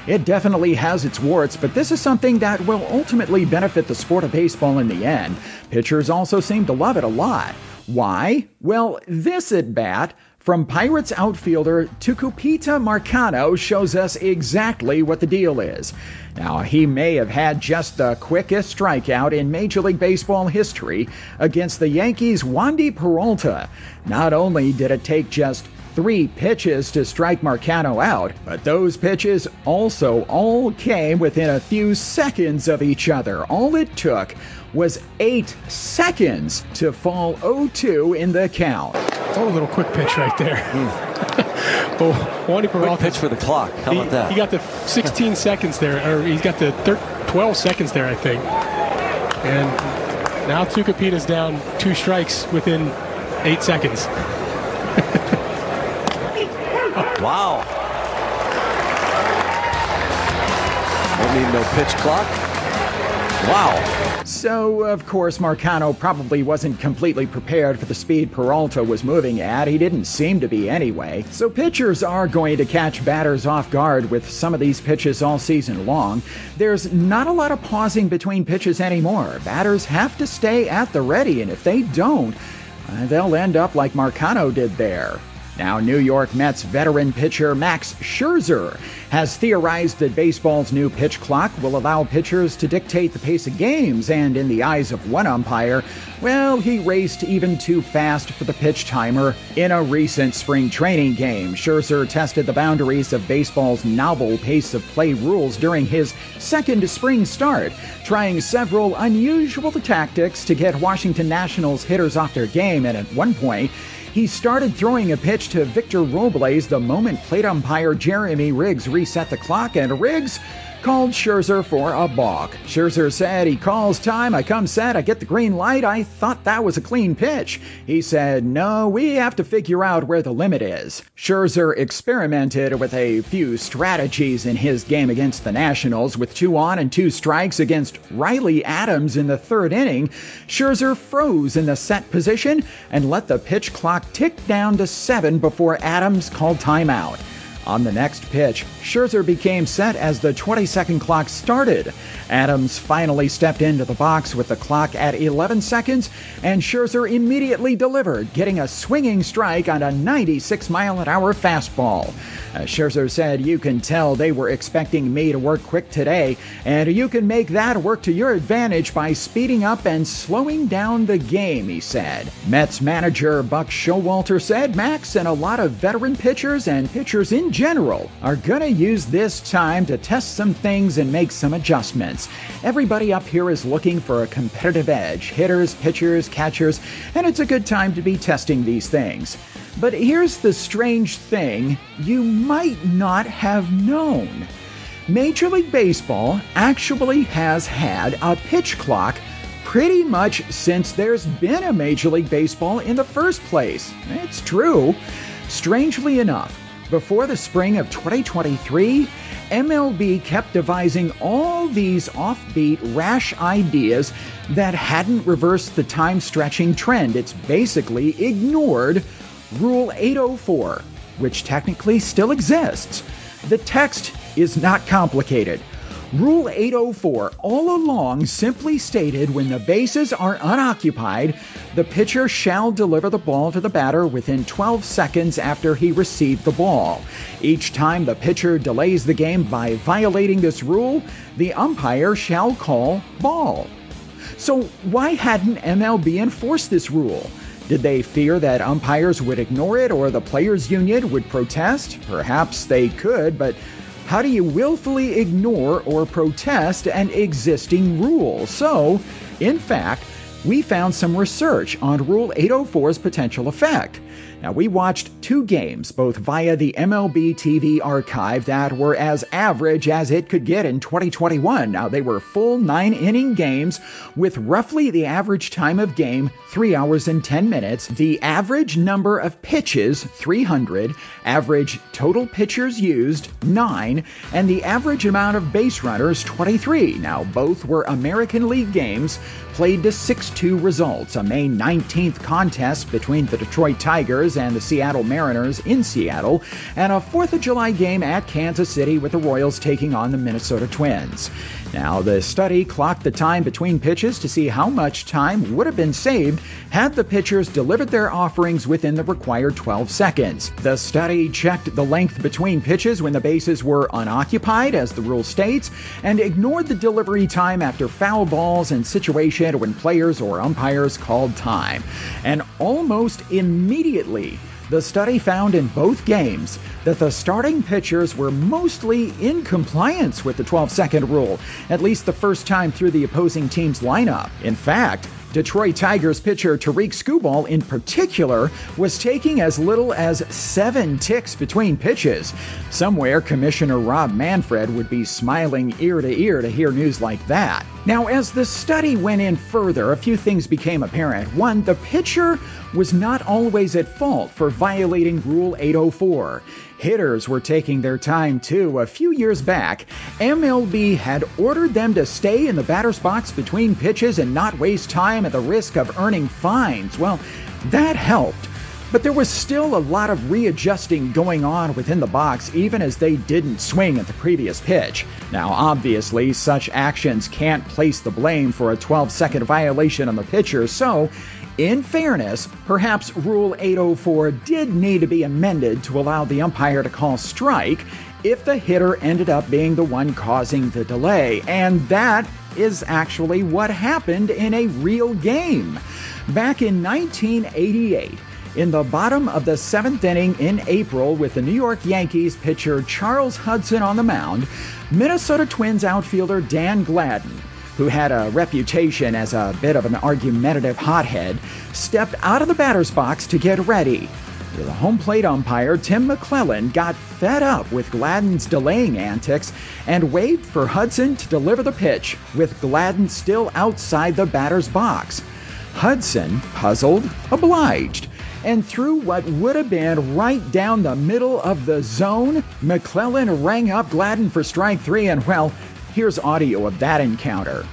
It definitely has its warts, but this is something that will ultimately benefit the sport of baseball in the end. Pitchers also seem to love it a lot. Why? Well, this at bat from Pirates outfielder Tucupita Marcano shows us exactly what the deal is. Now, he may have had just the quickest strikeout in Major League Baseball history against the Yankees' Wandy Peralta. Not only did it take just three pitches to strike Marcano out, but those pitches also all came within a few seconds of each other. All it took was eight seconds to fall 0 2 in the count. Oh, a little quick pitch right there. oh, Wandy Peralta. pitch for the clock. How he, about that? He got the 16 <laughs> seconds there, or he's got the thir- 12 seconds there, I think. And now Tucupita's down two strikes within eight seconds. Wow. Don't need no pitch clock. Wow. So, of course, Marcano probably wasn't completely prepared for the speed Peralta was moving at. He didn't seem to be anyway. So, pitchers are going to catch batters off guard with some of these pitches all season long. There's not a lot of pausing between pitches anymore. Batters have to stay at the ready, and if they don't, uh, they'll end up like Marcano did there. Now, New York Mets veteran pitcher Max Scherzer has theorized that baseball's new pitch clock will allow pitchers to dictate the pace of games, and in the eyes of one umpire, well, he raced even too fast for the pitch timer in a recent spring training game. Scherzer tested the boundaries of baseball's novel pace of play rules during his second spring start, trying several unusual tactics to get Washington Nationals hitters off their game, and at one point, he started throwing a pitch to Victor Robles the moment plate umpire Jeremy Riggs reset the clock, and Riggs called Scherzer for a balk. Scherzer said he calls time, I come set, I get the green light. I thought that was a clean pitch. He said, No, we have to figure out where the limit is. Scherzer experimented with a few strategies in his game against the Nationals with two on and two strikes against Riley Adams in the third inning. Scherzer froze in the set position and let the pitch clock tick down to seven before Adams called timeout. On the next pitch, Scherzer became set as the 20 second clock started. Adams finally stepped into the box with the clock at 11 seconds, and Scherzer immediately delivered, getting a swinging strike on a 96 mile an hour fastball. As Scherzer said, You can tell they were expecting me to work quick today, and you can make that work to your advantage by speeding up and slowing down the game, he said. Mets manager Buck Showalter said Max and a lot of veteran pitchers and pitchers in general are to use this time to test some things and make some adjustments. Everybody up here is looking for a competitive edge hitters, pitchers, catchers, and it's a good time to be testing these things. But here's the strange thing you might not have known. Major League Baseball actually has had a pitch clock pretty much since there's been a Major League Baseball in the first place. It's true. Strangely enough, before the spring of 2023, MLB kept devising all these offbeat, rash ideas that hadn't reversed the time stretching trend. It's basically ignored Rule 804, which technically still exists. The text is not complicated. Rule 804 all along simply stated when the bases are unoccupied, the pitcher shall deliver the ball to the batter within 12 seconds after he received the ball. Each time the pitcher delays the game by violating this rule, the umpire shall call ball. So, why hadn't MLB enforced this rule? Did they fear that umpires would ignore it or the players' union would protest? Perhaps they could, but how do you willfully ignore or protest an existing rule? So, in fact, we found some research on Rule 804's potential effect. Now, we watched two games, both via the MLB TV archive, that were as average as it could get in 2021. Now, they were full nine inning games with roughly the average time of game, 3 hours and 10 minutes, the average number of pitches, 300, average total pitchers used, 9, and the average amount of base runners, 23. Now, both were American League games played to 6 2 results, a May 19th contest between the Detroit Tigers and the Seattle Mariners in Seattle, and a 4th of July game at Kansas City with the Royals taking on the Minnesota Twins. Now, the study clocked the time between pitches to see how much time would have been saved had the pitchers delivered their offerings within the required 12 seconds. The study checked the length between pitches when the bases were unoccupied, as the rule states, and ignored the delivery time after foul balls and situation when players or umpires called time. And almost immediately, the study found in both games that the starting pitchers were mostly in compliance with the 12 second rule, at least the first time through the opposing team's lineup. In fact, Detroit Tigers pitcher Tarik Skubal, in particular, was taking as little as seven ticks between pitches. Somewhere, Commissioner Rob Manfred would be smiling ear to ear to hear news like that. Now, as the study went in further, a few things became apparent. One, the pitcher was not always at fault for violating Rule 804. Hitters were taking their time too. A few years back, MLB had ordered them to stay in the batter's box between pitches and not waste time at the risk of earning fines. Well, that helped. But there was still a lot of readjusting going on within the box, even as they didn't swing at the previous pitch. Now, obviously, such actions can't place the blame for a 12 second violation on the pitcher, so In fairness, perhaps Rule 804 did need to be amended to allow the umpire to call strike if the hitter ended up being the one causing the delay, and that is actually what happened in a real game. Back in 1988, in the bottom of the seventh inning in April, with the New York Yankees pitcher Charles Hudson on the mound, Minnesota Twins outfielder Dan Gladden, who had a reputation as a bit of an argumentative hothead, stepped out of the batter's box to get ready. The home plate umpire, Tim McClelland, got fed up with Gladden's delaying antics and waved for Hudson to deliver the pitch, with Gladden still outside the batter's box. Hudson, puzzled, obliged, and threw what would have been right down the middle of the zone. McClelland rang up Gladden for strike three, and well, here's audio of that encounter.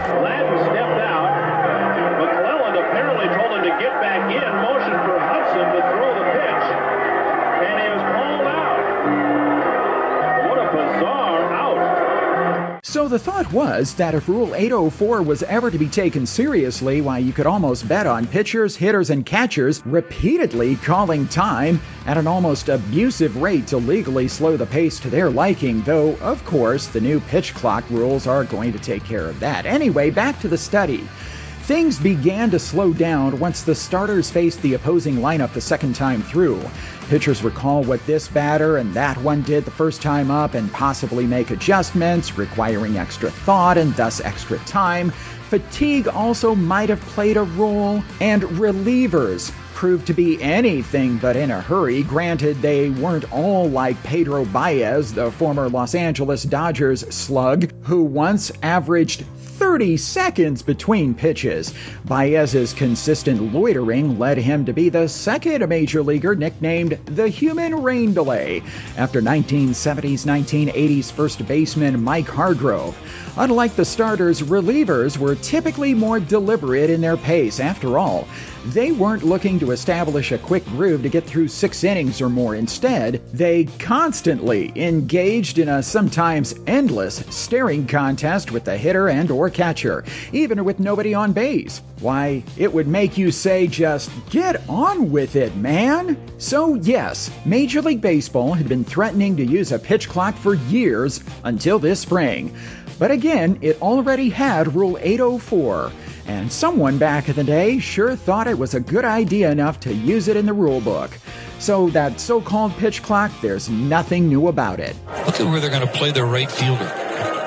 So the thought was that if Rule 804 was ever to be taken seriously, why you could almost bet on pitchers, hitters, and catchers repeatedly calling time at an almost abusive rate to legally slow the pace to their liking, though, of course, the new pitch clock rules are going to take care of that. Anyway, back to the study. Things began to slow down once the starters faced the opposing lineup the second time through. Pitchers recall what this batter and that one did the first time up and possibly make adjustments, requiring extra thought and thus extra time. Fatigue also might have played a role, and relievers proved to be anything but in a hurry. Granted, they weren't all like Pedro Baez, the former Los Angeles Dodgers slug, who once averaged 30 seconds between pitches. Baez's consistent loitering led him to be the second major leaguer nicknamed the human rain delay after 1970s 1980s first baseman Mike Hargrove. Unlike the starters, relievers were typically more deliberate in their pace. After all, they weren't looking to establish a quick groove to get through six innings or more. Instead, they constantly engaged in a sometimes endless staring contest with the hitter and or catcher, even with nobody on base. Why, it would make you say just get on with it, man. So, yes, Major League Baseball had been threatening to use a pitch clock for years until this spring. But again, it already had Rule 804, and someone back in the day sure thought it was a good idea enough to use it in the rule book. So, that so called pitch clock, there's nothing new about it. Look at where they're going to play their right fielder.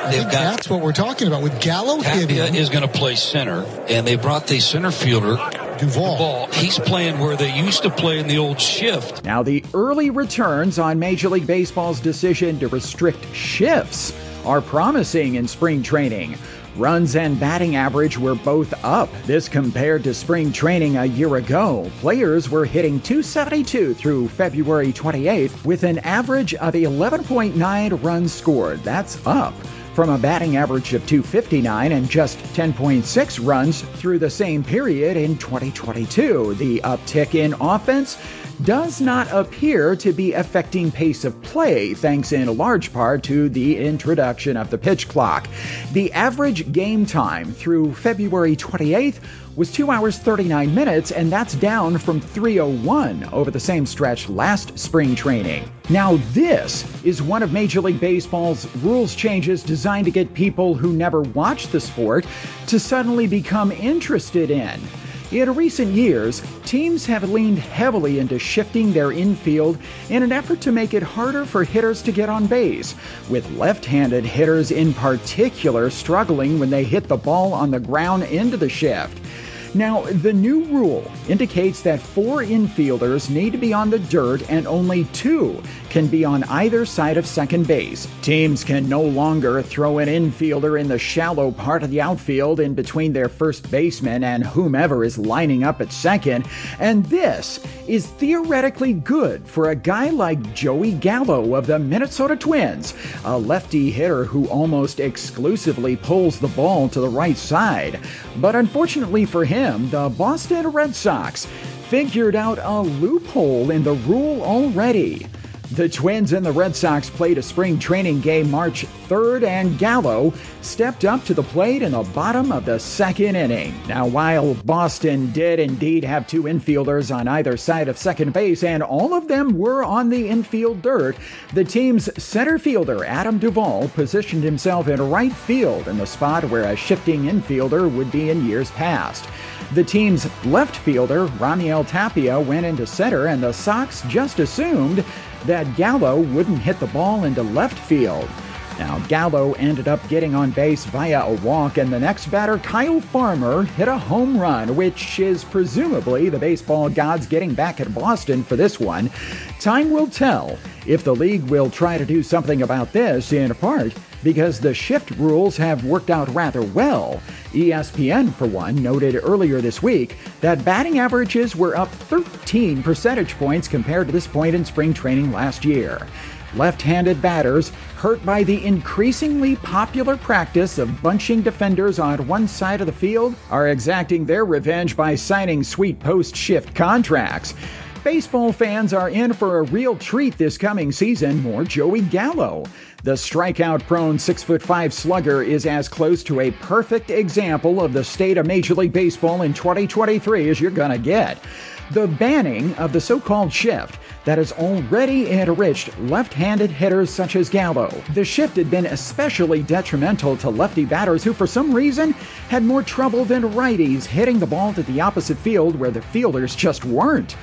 They've got That's what we're talking about with Gallo Tapia hitting. is going to play center, and they brought the center fielder Duvall. He's playing where they used to play in the old shift. Now, the early returns on Major League Baseball's decision to restrict shifts are promising in spring training. Runs and batting average were both up. This compared to spring training a year ago. Players were hitting 272 through February 28th with an average of 11.9 runs scored. That's up from a batting average of 259 and just 10.6 runs through the same period in 2022. The uptick in offense does not appear to be affecting pace of play, thanks in large part to the introduction of the pitch clock. The average game time through February 28th was 2 hours 39 minutes, and that's down from 301 over the same stretch last spring training. Now, this is one of Major League Baseball's rules changes designed to get people who never watched the sport to suddenly become interested in. In recent years, teams have leaned heavily into shifting their infield in an effort to make it harder for hitters to get on base, with left handed hitters in particular struggling when they hit the ball on the ground into the shift. Now, the new rule indicates that four infielders need to be on the dirt and only two can be on either side of second base. Teams can no longer throw an infielder in the shallow part of the outfield in between their first baseman and whomever is lining up at second, and this is theoretically good for a guy like Joey Gallo of the Minnesota Twins, a lefty hitter who almost exclusively pulls the ball to the right side. But unfortunately for him, the Boston Red Sox figured out a loophole in the rule already. The Twins and the Red Sox played a spring training game March 3rd, and Gallo stepped up to the plate in the bottom of the second inning. Now, while Boston did indeed have two infielders on either side of second base, and all of them were on the infield dirt, the team's center fielder, Adam Duvall, positioned himself in right field in the spot where a shifting infielder would be in years past. The team's left fielder, Raimel Tapia, went into center, and the Sox just assumed that Gallo wouldn't hit the ball into left field. Now, Gallo ended up getting on base via a walk, and the next batter, Kyle Farmer, hit a home run, which is presumably the baseball gods getting back at Boston for this one. Time will tell if the league will try to do something about this, in part because the shift rules have worked out rather well. ESPN, for one, noted earlier this week that batting averages were up 13 percentage points compared to this point in spring training last year. Left handed batters, hurt by the increasingly popular practice of bunching defenders on one side of the field, are exacting their revenge by signing sweet post shift contracts. Baseball fans are in for a real treat this coming season. More Joey Gallo. The strikeout prone 6'5 slugger is as close to a perfect example of the state of Major League Baseball in 2023 as you're going to get. The banning of the so called shift that has already enriched left handed hitters such as Gallo. The shift had been especially detrimental to lefty batters who, for some reason, had more trouble than righties hitting the ball to the opposite field where the fielders just weren't.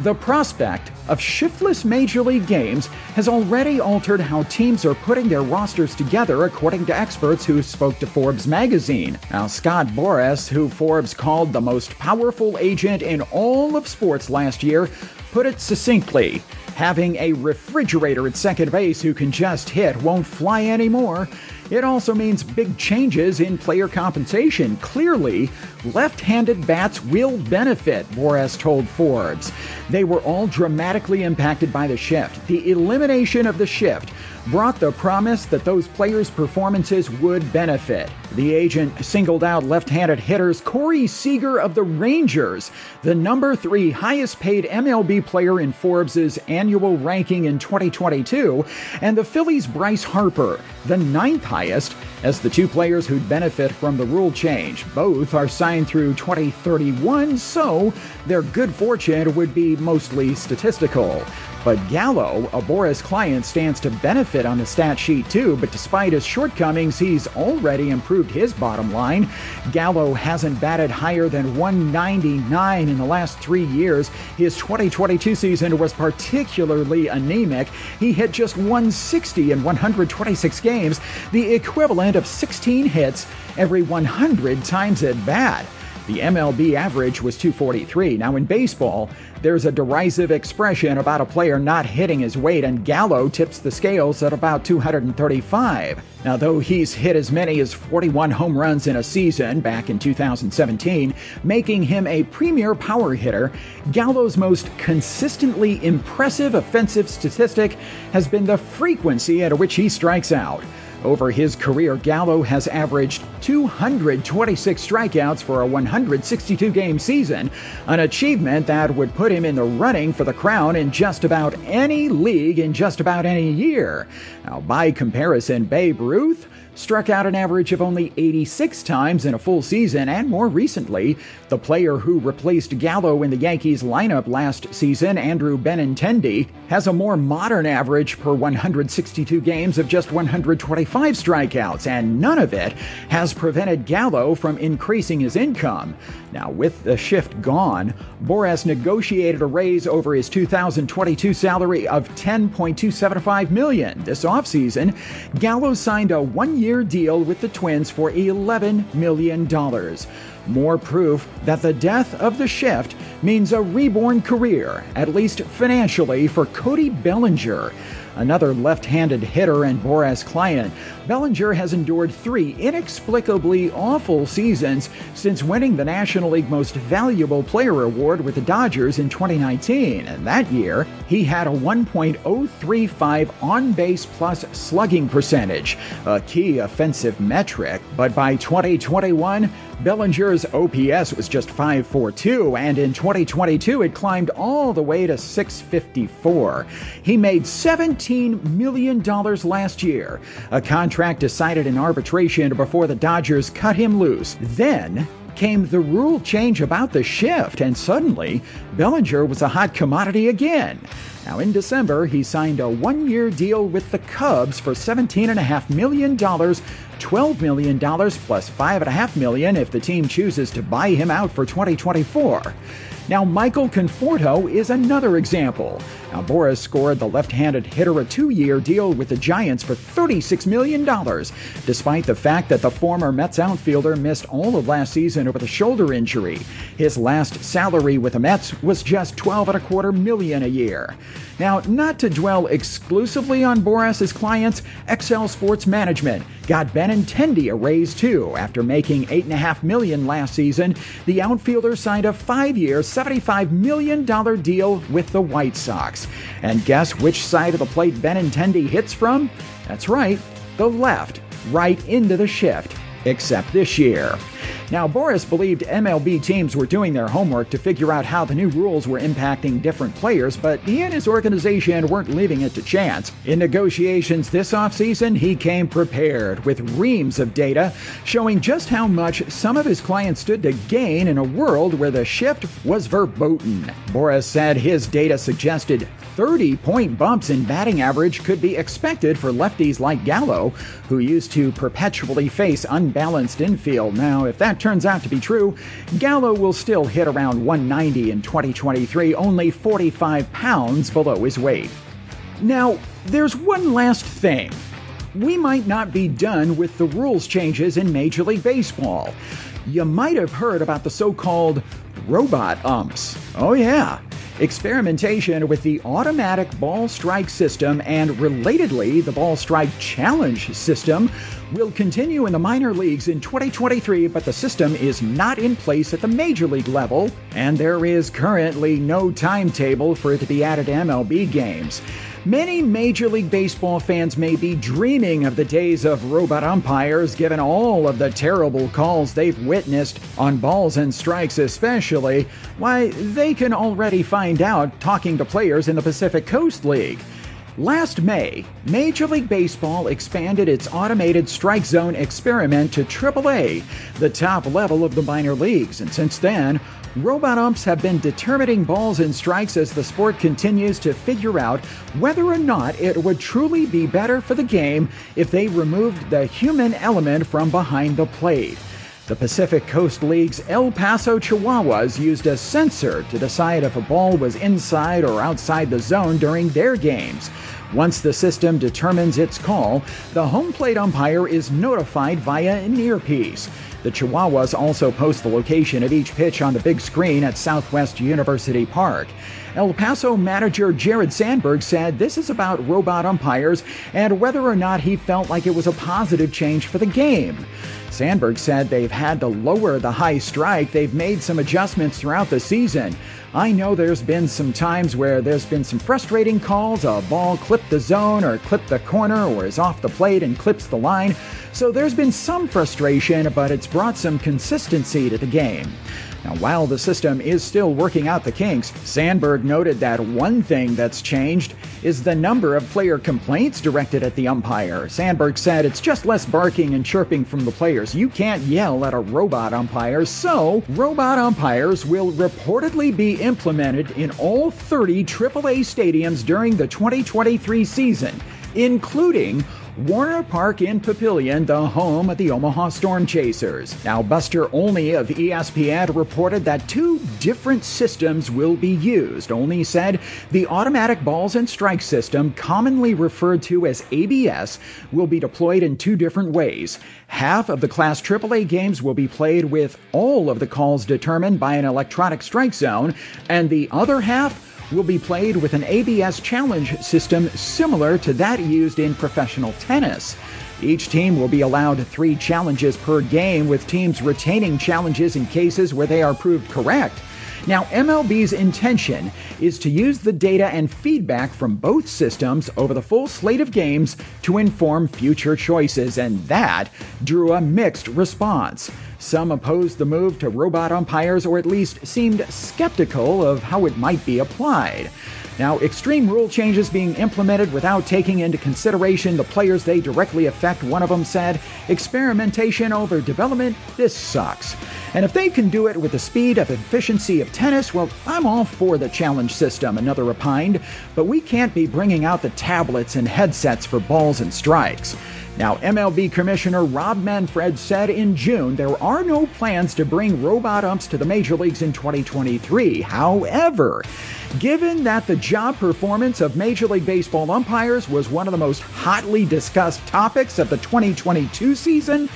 The prospect of shiftless major league games has already altered how teams are putting their rosters together, according to experts who spoke to Forbes magazine. Now, Scott Boras, who Forbes called the most powerful agent in all of sports last year, put it succinctly having a refrigerator at second base who can just hit won't fly anymore. It also means big changes in player compensation. Clearly, left handed bats will benefit, Boras told Forbes. They were all dramatically impacted by the shift. The elimination of the shift brought the promise that those players' performances would benefit. The agent singled out left handed hitters Corey Seager of the Rangers, the number three highest paid MLB player in Forbes' annual ranking in 2022, and the Phillies' Bryce Harper, the ninth highest, as the two players who'd benefit from the rule change. Both are signed through 2031, so their good fortune would be mostly statistical. But Gallo, a Boras client, stands to benefit on the stat sheet too, but despite his shortcomings, he's already improved his bottom line. Gallo hasn't batted higher than 199 in the last three years. His 2022 season was particularly anemic. He hit just 160 in 126 games, the equivalent of 16 hits every 100 times at bat. The MLB average was 243. Now, in baseball, there's a derisive expression about a player not hitting his weight, and Gallo tips the scales at about 235. Now, though he's hit as many as 41 home runs in a season back in 2017, making him a premier power hitter, Gallo's most consistently impressive offensive statistic has been the frequency at which he strikes out. Over his career, Gallo has averaged 226 strikeouts for a 162 game season, an achievement that would put him in the running for the crown in just about any league in just about any year. Now, by comparison, Babe Ruth struck out an average of only 86 times in a full season, and more recently, the player who replaced Gallo in the Yankees lineup last season, Andrew Benintendi, has a more modern average per 162 games of just 125 strikeouts, and none of it has prevented Gallo from increasing his income. Now, with the shift gone, Boras negotiated a raise over his 2022 salary of 10.275 million. This offseason, Gallo signed a one-year deal with the Twins for 11 million dollars. More proof that the death of the shift means a reborn career, at least financially, for Cody Bellinger. Another left handed hitter and Boras client, Bellinger has endured three inexplicably awful seasons since winning the National League Most Valuable Player Award with the Dodgers in 2019. And that year, he had a 1.035 on base plus slugging percentage, a key offensive metric. But by 2021, Bellinger's OPS was just 542, and in 2022 it climbed all the way to 654. He made $17 million last year, a contract decided in arbitration before the Dodgers cut him loose. Then, came the rule change about the shift, and suddenly Bellinger was a hot commodity again. Now, in December, he signed a one year deal with the Cubs for $17.5 million, $12 million plus $5.5 million if the team chooses to buy him out for 2024. Now, Michael Conforto is another example. Now, Boras scored the left handed hitter a two year deal with the Giants for $36 million, despite the fact that the former Mets outfielder missed all of last season with a shoulder injury. His last salary with the Mets was just 12 and a million a year. Now, not to dwell exclusively on Boras's clients, Excel Sports Management got Benintendi a raise too. After making 8.5 million last season, the outfielder signed a five-year, $75 million deal with the White Sox. And guess which side of the plate Benintendi hits from? That's right, the left, right into the shift except this year. Now, Boras believed MLB teams were doing their homework to figure out how the new rules were impacting different players, but he and his organization weren't leaving it to chance. In negotiations this offseason, he came prepared with reams of data showing just how much some of his clients stood to gain in a world where the shift was verboten. Boras said his data suggested 30 point bumps in batting average could be expected for lefties like Gallo, who used to perpetually face unbalanced infield. Now, if that turns out to be true, Gallo will still hit around 190 in 2023, only 45 pounds below his weight. Now, there's one last thing. We might not be done with the rules changes in Major League Baseball. You might have heard about the so called robot umps. Oh, yeah experimentation with the automatic ball strike system and relatedly the ball strike challenge system will continue in the minor leagues in 2023, but the system is not in place at the major league level, and there is currently no timetable for it to be added to MLB games. Many Major League Baseball fans may be dreaming of the days of robot umpires, given all of the terrible calls they've witnessed on balls and strikes, especially. Why, they can already find out talking to players in the Pacific Coast League. Last May, Major League Baseball expanded its automated strike zone experiment to AAA, the top level of the minor leagues, and since then, robot umps have been determining balls and strikes as the sport continues to figure out whether or not it would truly be better for the game if they removed the human element from behind the plate. The Pacific Coast League's El Paso Chihuahuas used a sensor to decide if a ball was inside or outside the zone during their games. Once the system determines its call, the home plate umpire is notified via an earpiece. The Chihuahuas also post the location of each pitch on the big screen at Southwest University Park. El Paso manager Jared Sandberg said this is about robot umpires and whether or not he felt like it was a positive change for the game. Sandberg said they've had to lower the high strike. They've made some adjustments throughout the season. I know there's been some times where there's been some frustrating calls. A ball clipped the zone or clipped the corner or is off the plate and clips the line. So there's been some frustration, but it's brought some consistency to the game. Now, while the system is still working out the kinks, Sandberg noted that one thing that's changed is the number of player complaints directed at the umpire. Sandberg said it's just less barking and chirping from the players. You can't yell at a robot umpire, so robot umpires will reportedly be implemented in all 30 AAA stadiums during the 2023 season, including Werner Park in Papillion, the home of the Omaha Storm Chasers. Now, Buster Olney of ESPN reported that two different systems will be used. Olney said the automatic balls and strike system, commonly referred to as ABS, will be deployed in two different ways. Half of the Class AAA games will be played with all of the calls determined by an electronic strike zone, and the other half will be played with an ABS challenge system similar to that used in professional tennis. Each team will be allowed three challenges per game, with teams retaining challenges in cases where they are proved correct. Now, MLB's intention is to use the data and feedback from both systems over the full slate of games to inform future choices, and that drew a mixed response. Some opposed the move to robot umpires or at least seemed skeptical of how it might be applied. Now, extreme rule changes being implemented without taking into consideration the players they directly affect, one of them said, experimentation over development, this sucks. And if they can do it with the speed of efficiency of tennis, well, I'm all for the challenge system, another opined, but we can't be bringing out the tablets and headsets for balls and strikes. Now, MLB Commissioner Rob Manfred said in June there are no plans to bring robot umps to the major leagues in 2023. However, given that the job performance of Major League Baseball umpires was one of the most hotly discussed topics of the 2022 season,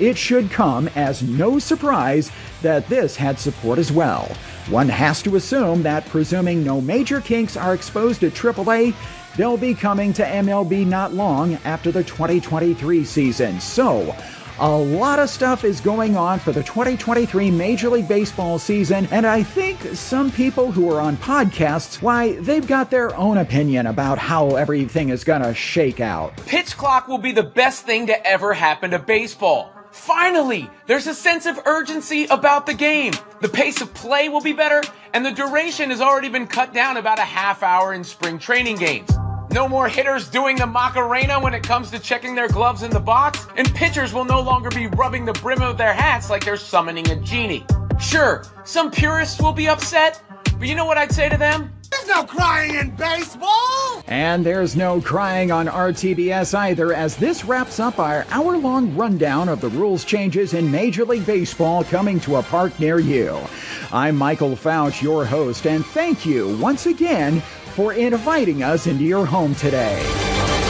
it should come as no surprise that this had support as well. One has to assume that, presuming no major kinks are exposed at AAA, they'll be coming to MLB not long after the 2023 season. So, a lot of stuff is going on for the 2023 Major League Baseball season, and I think some people who are on podcasts, why, they've got their own opinion about how everything is gonna shake out. Pitch clock will be the best thing to ever happen to baseball. Finally, there's a sense of urgency about the game. The pace of play will be better, and the duration has already been cut down about a half hour in spring training games. No more hitters doing the Macarena when it comes to checking their gloves in the box, and pitchers will no longer be rubbing the brim of their hats like they're summoning a genie. Sure, some purists will be upset, but you know what I'd say to them? There's no crying in baseball! And there's no crying on RTBS either, as this wraps up our hour long rundown of the rules changes in Major League Baseball coming to a park near you. I'm Michael Foutch, your host, and thank you once again for inviting us into your home today.